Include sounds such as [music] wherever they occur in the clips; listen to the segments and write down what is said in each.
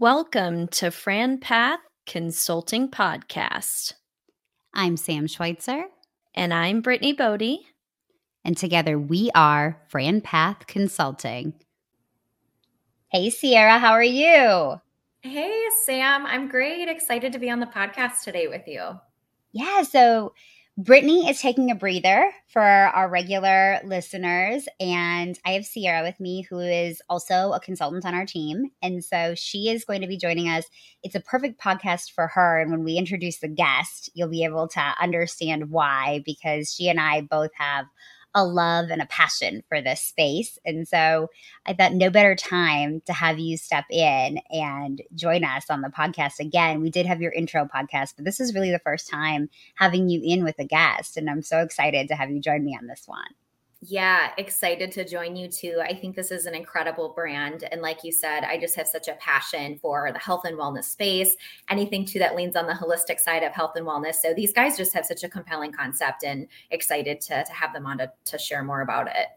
Welcome to Fran Path Consulting Podcast. I'm Sam Schweitzer. And I'm Brittany Bodie. And together we are Fran Path Consulting. Hey, Ciara, how are you? Hey, Sam. I'm great. Excited to be on the podcast today with you. Yeah. So, Brittany is taking a breather for our regular listeners. And I have Ciara with me, who is also a consultant on our team. And so she is going to be joining us. It's a perfect podcast for her. And when we introduce the guest, you'll be able to understand why, because she and I both have a love and a passion for this space. And so I thought no better time to have you step in and join us on the podcast again. We did have your intro podcast, but this is really the first time having you in with a guest. And I'm so excited to have you join me on this one. Yeah, excited to join you too. I think this is an incredible brand. And like you said, I just have such a passion for the health and wellness space, anything too that leans on the holistic side of health and wellness. So these guys just have such a compelling concept and excited to, to have them on to, to share more about it.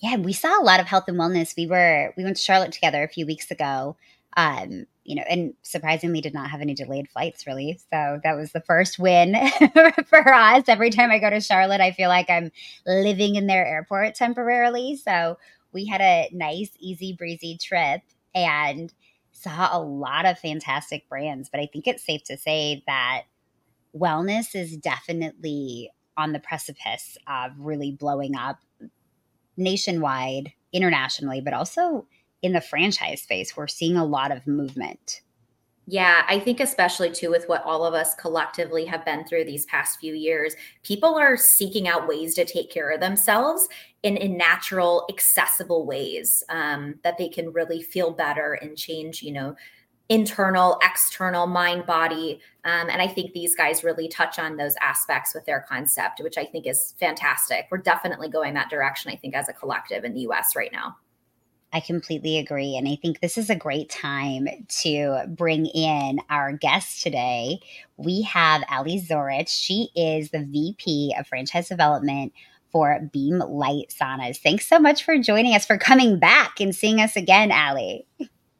Yeah, we saw a lot of health and wellness. We were, we went to Charlotte together a few weeks ago. Um, you know, and surprisingly did not have any delayed flights really. So that was the first win [laughs] for us. Every time I go to Charlotte, I feel like I'm living in their airport temporarily. So we had a nice, easy breezy trip and saw a lot of fantastic brands. But I think it's safe to say that wellness is definitely on the precipice of really blowing up nationwide, internationally, but also in the franchise space, we're seeing a lot of movement. Yeah, I think especially too with what all of us collectively have been through these past few years, people are seeking out ways to take care of themselves in, in natural, accessible ways um, that they can really feel better and change, you know, internal, external, mind, body. Um, and I think these guys really touch on those aspects with their concept, which I think is fantastic. We're definitely going that direction, I think, as a collective in the US right now. I completely agree. And I think this is a great time to bring in our guest today. We have Ali Zorich. She is the VP of Franchise Development for Beem Light Saunas. Thanks so much for joining us, for coming back and seeing us again, Ali.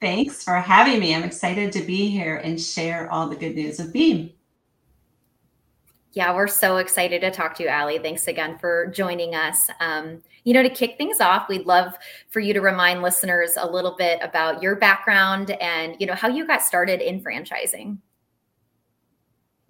Thanks for having me. I'm excited to be here and share all the good news of Beem. Yeah, we're so excited to talk to you, Ali. Thanks again for joining us. Um, you know, to kick things off, we'd love for you to remind listeners a little bit about your background and, you know, how you got started in franchising.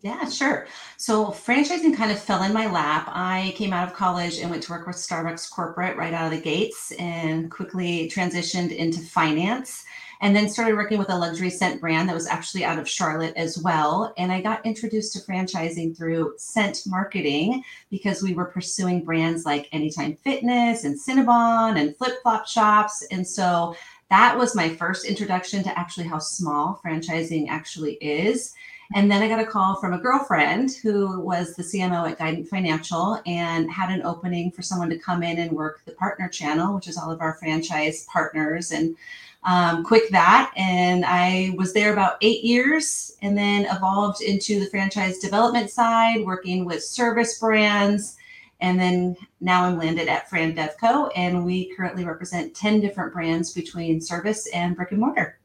Yeah, sure. So franchising kind of fell in my lap. I came out of college and went to work with Starbucks corporate right out of the gates and quickly transitioned into finance and then started working with a luxury scent brand that was actually out of Charlotte as well. And I got introduced to franchising through scent marketing because we were pursuing brands like Anytime Fitness and Cinnabon and Flip Flop Shops. And so that was my first introduction to actually how small franchising actually is. And then I got a call from a girlfriend who was the CMO at Guidant Financial and had an opening for someone to come in and work the partner channel, which is all of our franchise partners. And um, quick that. And I was there about eight years and then evolved into the franchise development side, working with service brands. And then now I'm landed at Fran Devco, and we currently represent 10 different brands between service and brick and mortar.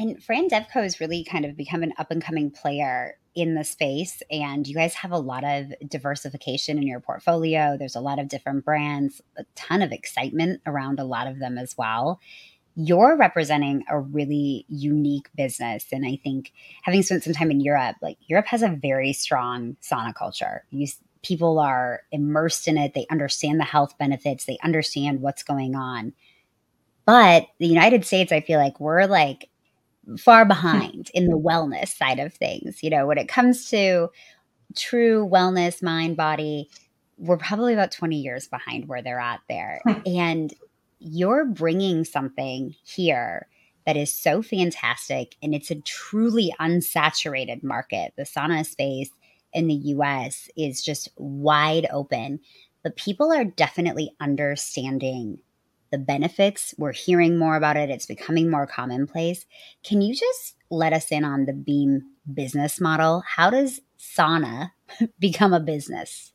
And Fran Devco has really kind of become an up and coming player in the space and you guys have a lot of diversification in your portfolio. There's a lot of different brands, a ton of excitement around a lot of them as well. You're representing a really unique business. And I think having spent some time in Europe, like Europe has a very strong sauna culture. You, people are immersed in it, they understand the health benefits, they understand what's going on. But the United States, I feel like we're like far behind in the wellness side of things. You know, when it comes to true wellness, mind, body, we're probably about 20 years behind where they're at there. Hmm. and you're bringing something here that is so fantastic. And it's a truly unsaturated market. The sauna space in the US is just wide open, but people are definitely understanding the benefits. We're hearing more about it. It's becoming more commonplace. Can you just let us in on the Beem business model? How does sauna [laughs] become a business?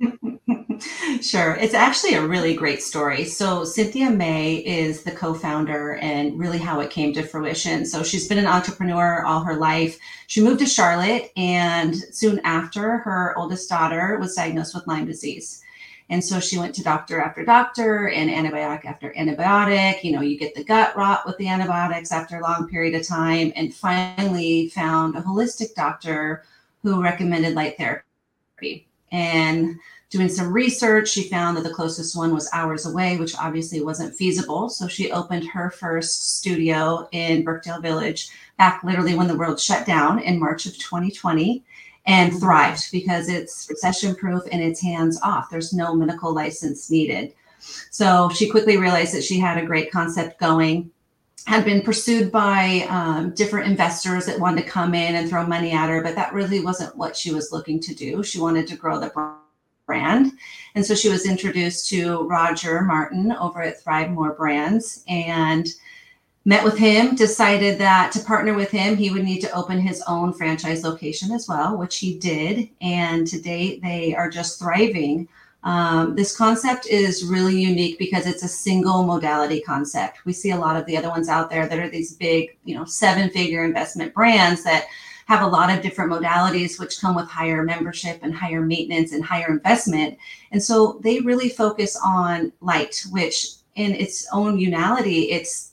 [laughs] sure. It's actually a really great story. So, Cynthia May is the co founder and really how it came to fruition. So, she's been an entrepreneur all her life. She moved to Charlotte, and soon after, her oldest daughter was diagnosed with Lyme disease. And so she went to doctor after doctor and antibiotic after antibiotic. You know, you get the gut rot with the antibiotics after a long period of time, and finally found a holistic doctor who recommended light therapy. And doing some research, she found that the closest one was hours away, which obviously wasn't feasible. So she opened her first studio in Birkdale Village back literally when the world shut down in March of 2020 and thrived because it's recession proof and it's hands off. There's no medical license needed. So she quickly realized that she had a great concept going, had been pursued by um, different investors that wanted to come in and throw money at her, but that really wasn't what she was looking to do. She wanted to grow the brand. And so she was introduced to Roger Martin over at Thrive More Brands and met with him, decided that to partner with him, he would need to open his own franchise location as well, which he did. And to date, they are just thriving. Um, this concept is really unique because it's a single modality concept. We see a lot of the other ones out there that are these big, you know, seven figure investment brands that have a lot of different modalities, which come with higher membership and higher maintenance and higher investment. And so they really focus on light, which in its own unality, it's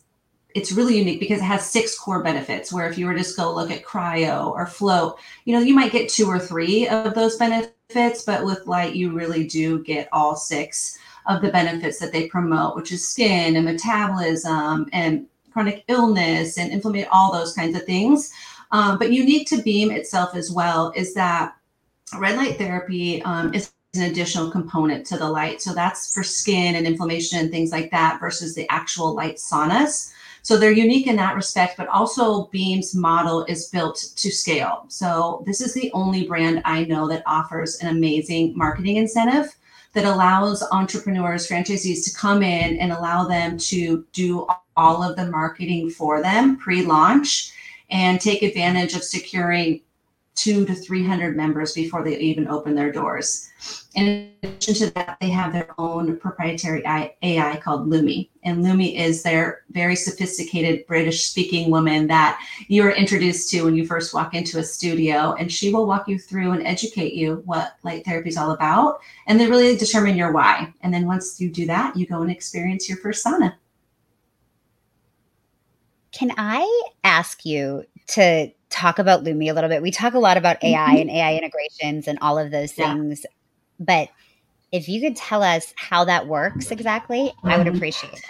it's really unique because it has six core benefits where if you were just go look at cryo or float you know you might get two or three of those benefits but with light you really do get all six of the benefits that they promote which is skin and metabolism and chronic illness and inflammation all those kinds of things. Um, but unique to Beem itself as well is that red light therapy um, is an additional component to the light. So that's for skin and inflammation and things like that versus the actual light saunas so they're unique in that respect, but also Beem's model is built to scale. So this is the only brand I know that offers an amazing marketing incentive that allows entrepreneurs, franchisees to come in and allow them to do all of the marketing for them pre launch and take advantage of securing two to 300 members before they even open their doors. In addition to that, they have their own proprietary AI called Lumi. And Lumi is their very sophisticated British speaking woman that you're introduced to when you first walk into a studio. And she will walk you through and educate you what light therapy is all about. And then really determine your why. And then once you do that, you go and experience your sauna. Can I ask you to talk about Lumi a little bit. We talk a lot about AI mm-hmm. and AI integrations and all of those things. Yeah. But if you could tell us how that works exactly. I would mm-hmm. appreciate it.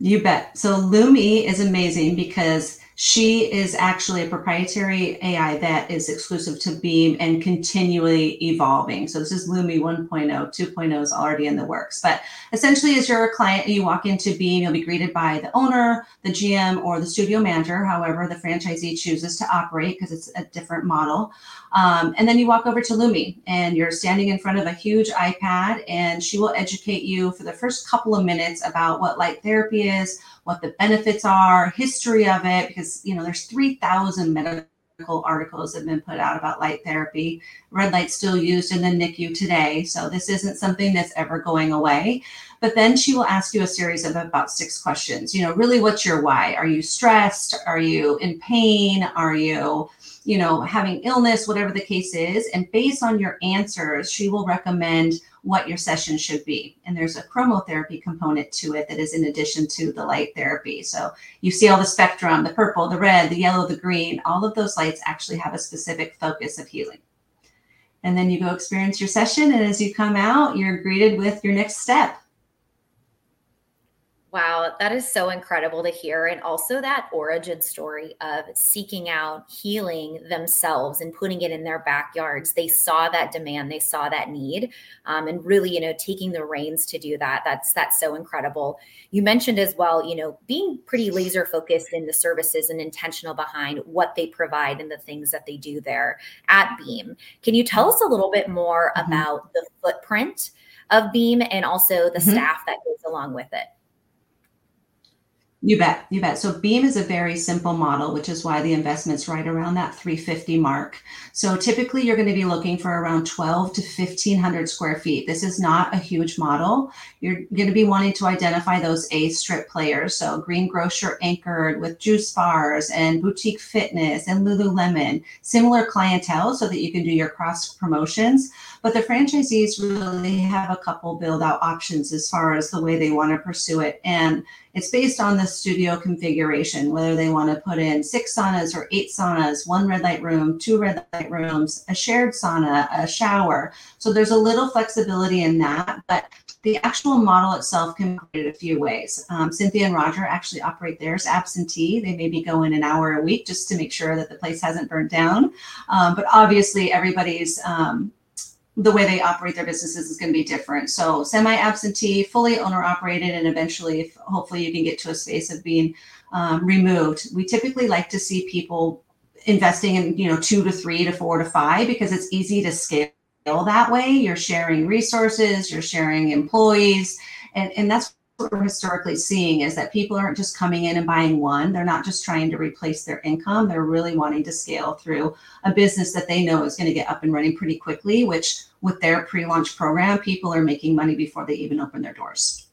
You bet. So Lumi is amazing because she is actually a proprietary AI that is exclusive to Beem and continually evolving. So this is Lumi 1.0, 2.0 is already in the works. But essentially, as you're a client, you walk into Beem, you'll be greeted by the owner, the GM, or the studio manager, however the franchisee chooses to operate, because it's a different model. Um, and then you walk over to Lumi and you're standing in front of a huge iPad, and she will educate you for the first couple of minutes about what light therapy is what the benefits are, history of it, because you know there's 3,000 medical articles that have been put out about light therapy. Red light's still used in the NICU today, so this isn't something that's ever going away. But then she will ask you a series of about six questions. You know, really, what's your why? Are you stressed? Are you in pain? Are you you know, having illness, whatever the case is. And based on your answers, she will recommend what your session should be. And there's a chromotherapy component to it that is in addition to the light therapy. So you see all the spectrum the purple, the red, the yellow, the green, all of those lights actually have a specific focus of healing. And then you go experience your session. And as you come out, you're greeted with your next step. Wow, that is so incredible to hear. And also that origin story of seeking out healing themselves and putting it in their backyards. They saw that demand, they saw that need, um, and really, you know, taking the reins to do that. That's that's so incredible. You mentioned as well, you know, being pretty laser focused in the services and intentional behind what they provide and the things that they do there at Beem. Can you tell us a little bit more mm-hmm. about the footprint of Beem and also the mm-hmm. staff that goes along with it? You bet, you bet. So Beem is a very simple model, which is why the investment's right around that 350 mark. So typically you're going to be looking for around 12 to 1500 square feet. This is not a huge model. You're going to be wanting to identify those A strip players. So green grocer anchored with juice bars and boutique fitness and Lululemon, similar clientele so that you can do your cross promotions. But the franchisees really have a couple build out options as far as the way they want to pursue it. And it's based on the studio configuration, whether they want to put in six saunas or eight saunas, one red light room, two red light rooms, a shared sauna, a shower. So there's a little flexibility in that, but the actual model itself can be created a few ways. Um, Cynthia and Roger actually operate theirs absentee. They maybe go in an hour a week just to make sure that the place hasn't burnt down. Um, but obviously, everybody's um, the way they operate their businesses is going to be different. So semi absentee, fully owner operated, and eventually, if, hopefully, you can get to a space of being um, removed. We typically like to see people investing in you know two to three to four to five because it's easy to scale that way. You're sharing resources, you're sharing employees, and and that's what we're historically seeing is that people aren't just coming in and buying one. They're not just trying to replace their income. They're really wanting to scale through a business that they know is going to get up and running pretty quickly, which with their pre-launch program, people are making money before they even open their doors.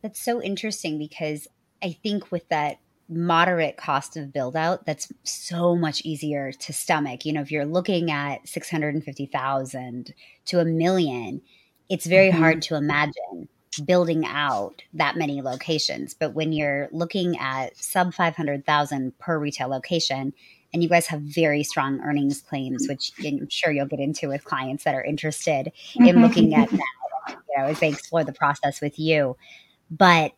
That's so interesting because I think with that moderate cost of build out, that's so much easier to stomach. You know, if you're looking at 650,000 to a million, it's very mm-hmm. hard to imagine building out that many locations. But when you're looking at sub 500,000 per retail location, and you guys have very strong earnings claims, which I'm sure you'll get into with clients that are interested mm-hmm. in looking at [laughs] that, you know, as they explore the process with you. But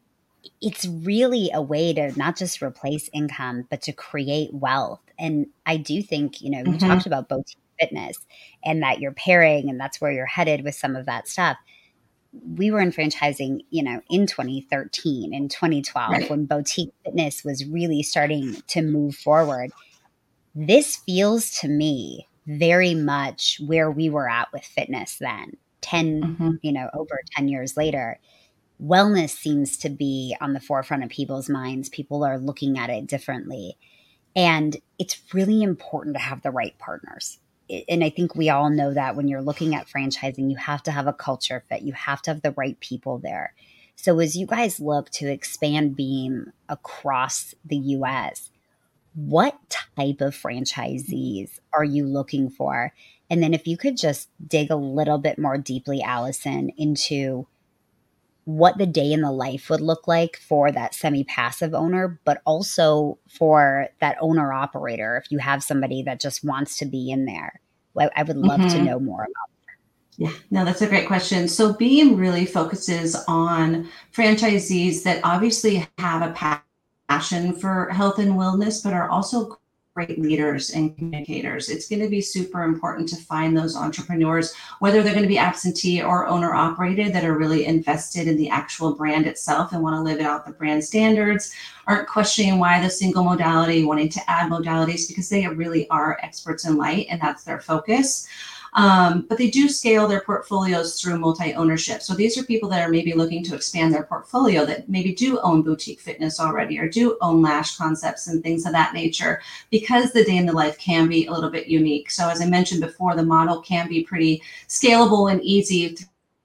it's really a way to not just replace income, but to create wealth. And I do think, you know, you mm-hmm. talked about boutique fitness and that you're pairing and that's where you're headed with some of that stuff we were in franchising, you know, in 2013 and 2012 right. when boutique fitness was really starting to move forward. This feels to me very much where we were at with fitness then, 10, mm-hmm. you know, over 10 years later. Wellness seems to be on the forefront of people's minds. People are looking at it differently. And it's really important to have the right partners and I think we all know that when you're looking at franchising, you have to have a culture fit. You have to have the right people there. So as you guys look to expand Beem across the US, what type of franchisees are you looking for? And then if you could just dig a little bit more deeply, Allison, into what the day in the life would look like for that semi passive owner, but also for that owner operator. If you have somebody that just wants to be in there, I would love mm-hmm. to know more about. Yeah, no, that's a great question. So Beem really focuses on franchisees that obviously have a passion for health and wellness, but are also great leaders and communicators. It's going to be super important to find those entrepreneurs, whether they're going to be absentee or owner operated, that are really invested in the actual brand itself and want to live out the brand standards, aren't questioning why the single modality, wanting to add modalities because they really are experts in light and that's their focus. Um, but they do scale their portfolios through multi ownership. So these are people that are maybe looking to expand their portfolio that maybe do own boutique fitness already or do own lash concepts and things of that nature because the day in the life can be a little bit unique. So, as I mentioned before, the model can be pretty scalable and easy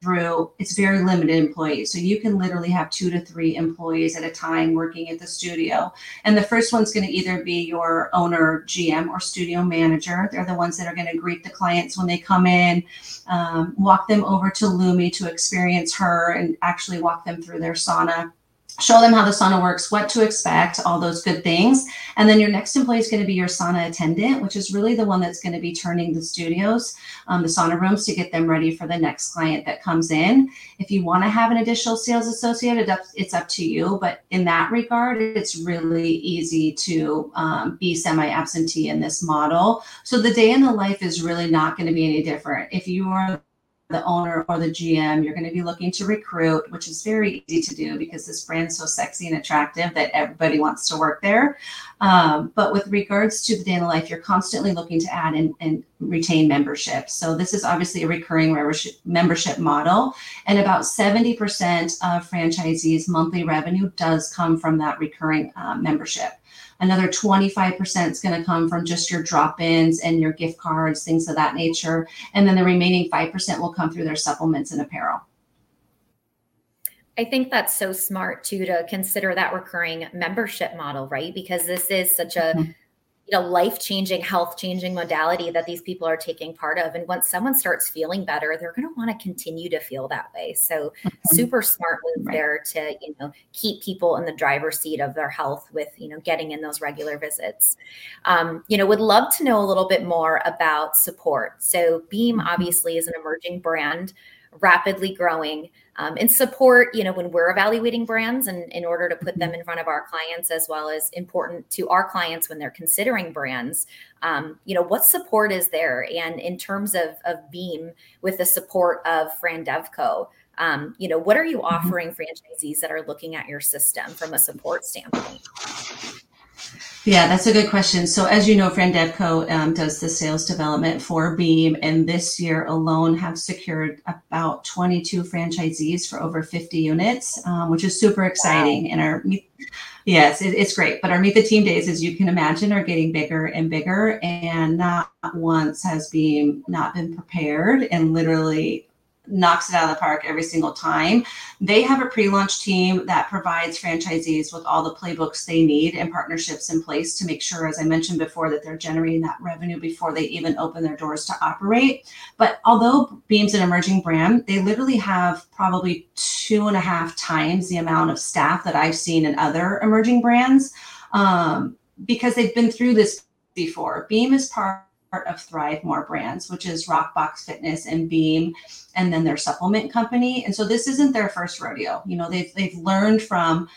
through it's very limited employees. So you can literally have two to three employees at a time working at the studio. And the first one's going to either be your owner gm or studio manager. They're the ones that are going to greet the clients when they come in um, walk them over to lumi to experience her and actually walk them through their sauna show them how the sauna works, what to expect, all those good things. And then your next employee is going to be your sauna attendant, which is really the one that's going to be turning the studios, um, the sauna rooms to get them ready for the next client that comes in. If you want to have an additional sales associate, it's up to you. But in that regard, it's really easy to um, be semi absentee in this model. So the day in the life is really not going to be any different. If you are the owner or the GM, you're going to be looking to recruit, which is very easy to do because this brand's so sexy and attractive that everybody wants to work there. Um, but with regards to the Dana Life, you're constantly looking to add and, and retain membership. So this is obviously a recurring membership, membership model, and about 70% of franchisees' monthly revenue does come from that recurring uh, membership. Another 25% is going to come from just your drop ins and your gift cards, things of that nature. And then the remaining 5% will come through their supplements and apparel. I think that's so smart too to consider that recurring membership model, right? Because this is such a mm-hmm you know life changing health changing modality that these people are taking part of and once someone starts feeling better they're going to want to continue to feel that way so mm-hmm. super smart move right. there to you know keep people in the driver's seat of their health with you know getting in those regular visits um, you know would love to know a little bit more about support so Beem mm-hmm. obviously is an emerging brand rapidly growing um, and support you know when we're evaluating brands and in order to put them mm-hmm. in front of our clients as well as important to our clients when they're considering brands um, you know what support is there and in terms of of Beem with the support of fran devco um, you know what are you mm-hmm. offering franchisees that are looking at your system from a support standpoint yeah, that's a good question. So, as you know, Fran Devco um, does the sales development for Beem, and this year alone have secured about 22 franchisees for over 50 units, um, which is super exciting. Wow. And our yes, it, it's great. But our Meet the Team days, as you can imagine, are getting bigger and bigger, and not once has Beem not been prepared and literally knocks it out of the park every single time. They have a pre launch team that provides franchisees with all the playbooks they need and partnerships in place to make sure, as I mentioned before, that they're generating that revenue before they even open their doors to operate. But although Beem's an emerging brand, they literally have probably two and a half times the amount of staff that I've seen in other emerging brands um, because they've been through this before. Beem is part of Thrive More Brands, which is Rockbox Fitness and Beem, and then their supplement company. And so this isn't their first rodeo. You know, they've they've learned from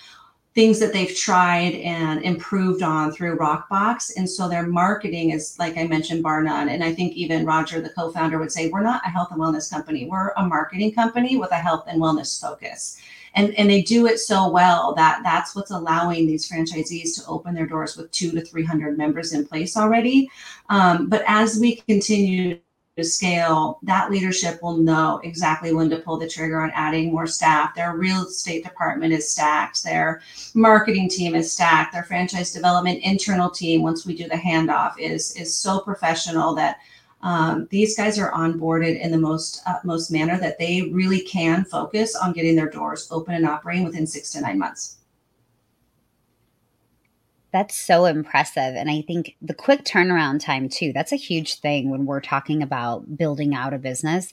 things that they've tried and improved on through Rockbox. And so their marketing is, like I mentioned, bar none. And I think even Roger, the co-founder, would say, we're not a health and wellness company. We're a marketing company with a health and wellness focus and and they do it so well that that's what's allowing these franchisees to open their doors with two to 300 members in place already. Um, but as we continue to scale that leadership will know exactly when to pull the trigger on adding more staff. Their real estate department is stacked. Their marketing team is stacked. Their franchise development internal team once we do the handoff is is so professional that um, these guys are onboarded in the most utmost manner that they really can focus on getting their doors open and operating within six to nine months. That's so impressive. And I think the quick turnaround time, too, that's a huge thing when we're talking about building out a business.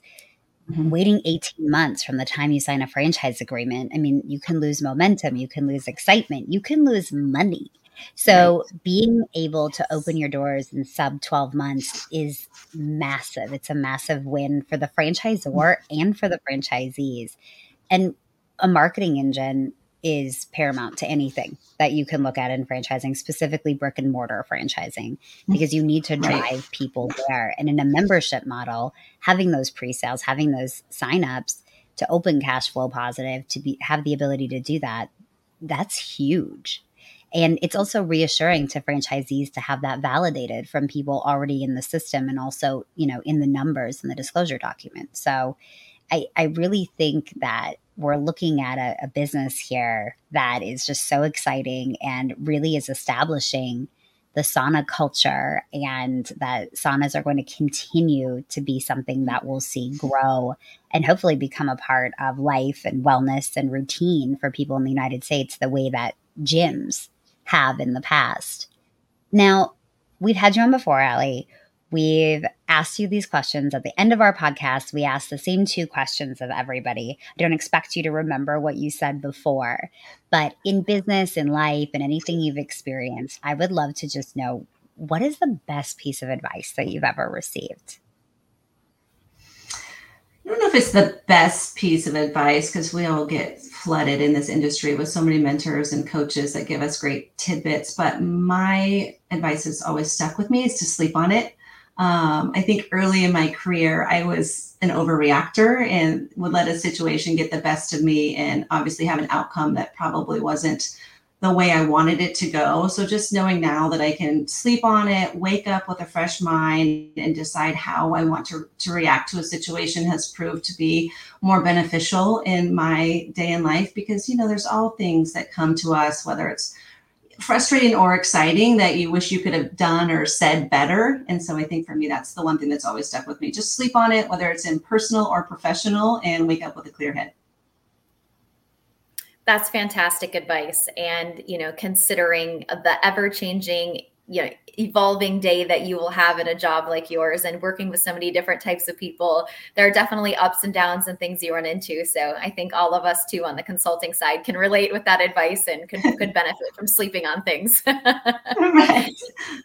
Mm-hmm. Waiting 18 months from the time you sign a franchise agreement, I mean, you can lose momentum, you can lose excitement, you can lose money. So right. being able to open your doors in sub 12 months is massive. It's a massive win for the franchisor mm-hmm. and for the franchisees. And a marketing engine is paramount to anything that you can look at in franchising, specifically brick and mortar franchising, mm-hmm. because you need to drive people there. And in a membership model, having those pre-sales, having those signups to open cash flow positive, to be have the ability to do that, that's huge. And it's also reassuring to franchisees to have that validated from people already in the system and also, you know, in the numbers and the disclosure document. So I, I really think that we're looking at a, a business here that is just so exciting and really is establishing the sauna culture and that saunas are going to continue to be something that we'll see grow and hopefully become a part of life and wellness and routine for people in the United States the way that gyms have in the past. Now, we've had you on before, Ali. We've asked you these questions at the end of our podcast. We ask the same two questions of everybody. I don't expect you to remember what you said before, but in business, in life, and anything you've experienced, I would love to just know what is the best piece of advice that you've ever received? I don't know if it's the best piece of advice because we all get flooded in this industry with so many mentors and coaches that give us great tidbits. But my advice has always stuck with me is to sleep on it. Um, I think early in my career, I was an overreactor and would let a situation get the best of me and obviously have an outcome that probably wasn't the way I wanted it to go. So just knowing now that I can sleep on it, wake up with a fresh mind, and decide how I want to, to react to a situation has proved to be more beneficial in my day in life because, you know, there's all things that come to us, whether it's frustrating or exciting that you wish you could have done or said better. And so I think for me, that's the one thing that's always stuck with me. Just sleep on it, whether it's in personal or professional, and wake up with a clear head. That's fantastic advice. And, you know, considering the ever changing you know evolving day that you will have in a job like yours and working with so many different types of people. There are definitely ups and downs and things you run into. So i think all of us too on the consulting side can relate with that advice and could, [laughs] could benefit from sleeping on things. [laughs] Right.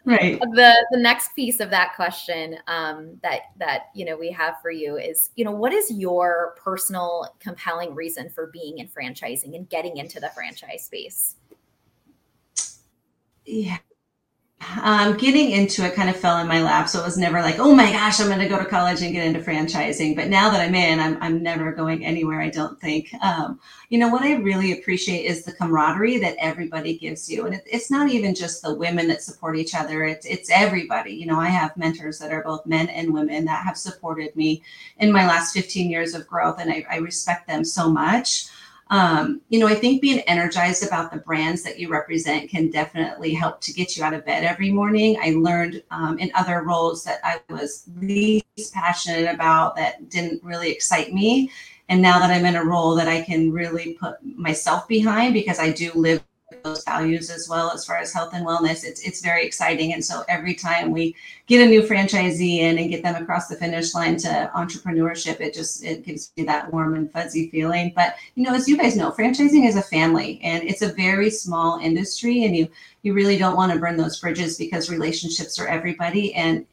Right. The the next piece of that question um, that that you know we have for you is you know what is your personal compelling reason for being in franchising and getting into the franchise space? Yeah um, getting into it kind of fell in my lap. So it was never like, oh my gosh, I'm going to go to college and get into franchising. But now that I'm in, I'm, I'm never going anywhere, I don't think. Um, you know, what I really appreciate is the camaraderie that everybody gives you. And it, it's not even just the women that support each other, it's, it's everybody. You know, I have mentors that are both men and women that have supported me in my last 15 years of growth, and I, I respect them so much um, you know, I think being energized about the brands that you represent can definitely help to get you out of bed every morning. I learned um, in other roles that I was least passionate about that didn't really excite me. And now that I'm in a role that I can really put myself behind because I do live those values as well as far as health and wellness. It's it's very exciting. And so every time we get a new franchisee in and get them across the finish line to entrepreneurship, it just it gives me that warm and fuzzy feeling. But you know, as you guys know, franchising is a family and it's a very small industry and you you really don't want to burn those bridges because relationships are everybody and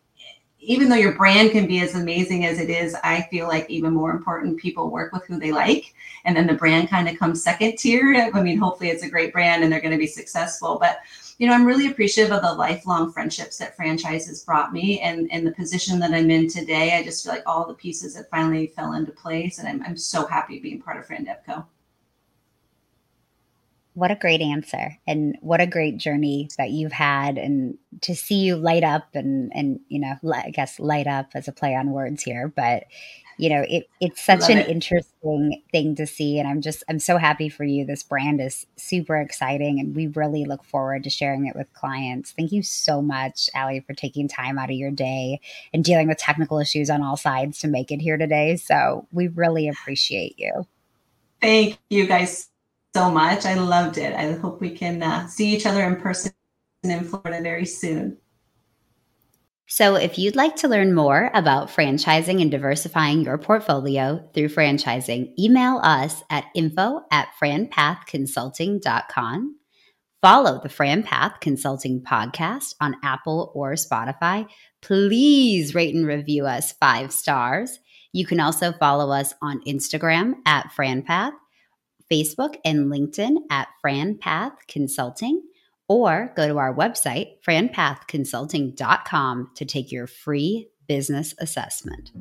even though your brand can be as amazing as it is, I feel like even more important, people work with who they like. And then the brand kind of comes second tier. I mean, hopefully it's a great brand and they're going to be successful. But, you know, I'm really appreciative of the lifelong friendships that franchises brought me and, and the position that I'm in today. I just feel like all the pieces that finally fell into place. And I'm, I'm so happy being part of FranDevco what a great answer and what a great journey that you've had and to see you light up and and you know i guess light up as a play on words here but you know it, it's such an it. interesting thing to see and i'm just i'm so happy for you. This brand is super exciting and we really look forward to sharing it with clients. Thank you so much ali for taking time out of your day and dealing with technical issues on all sides to make it here today. So we really appreciate you. Thank you guys so much. I loved it. I hope we can uh, see each other in person in Florida very soon. So, if you'd like to learn more about franchising and diversifying your portfolio through franchising, email us at info at franpathconsulting.com. Follow the FranPath Consulting podcast on Apple or Spotify. Please rate and review us five stars. You can also follow us on Instagram at FranPath Facebook and LinkedIn at FranPath Consulting, or go to our website, franpathconsulting.com, to take your free business assessment.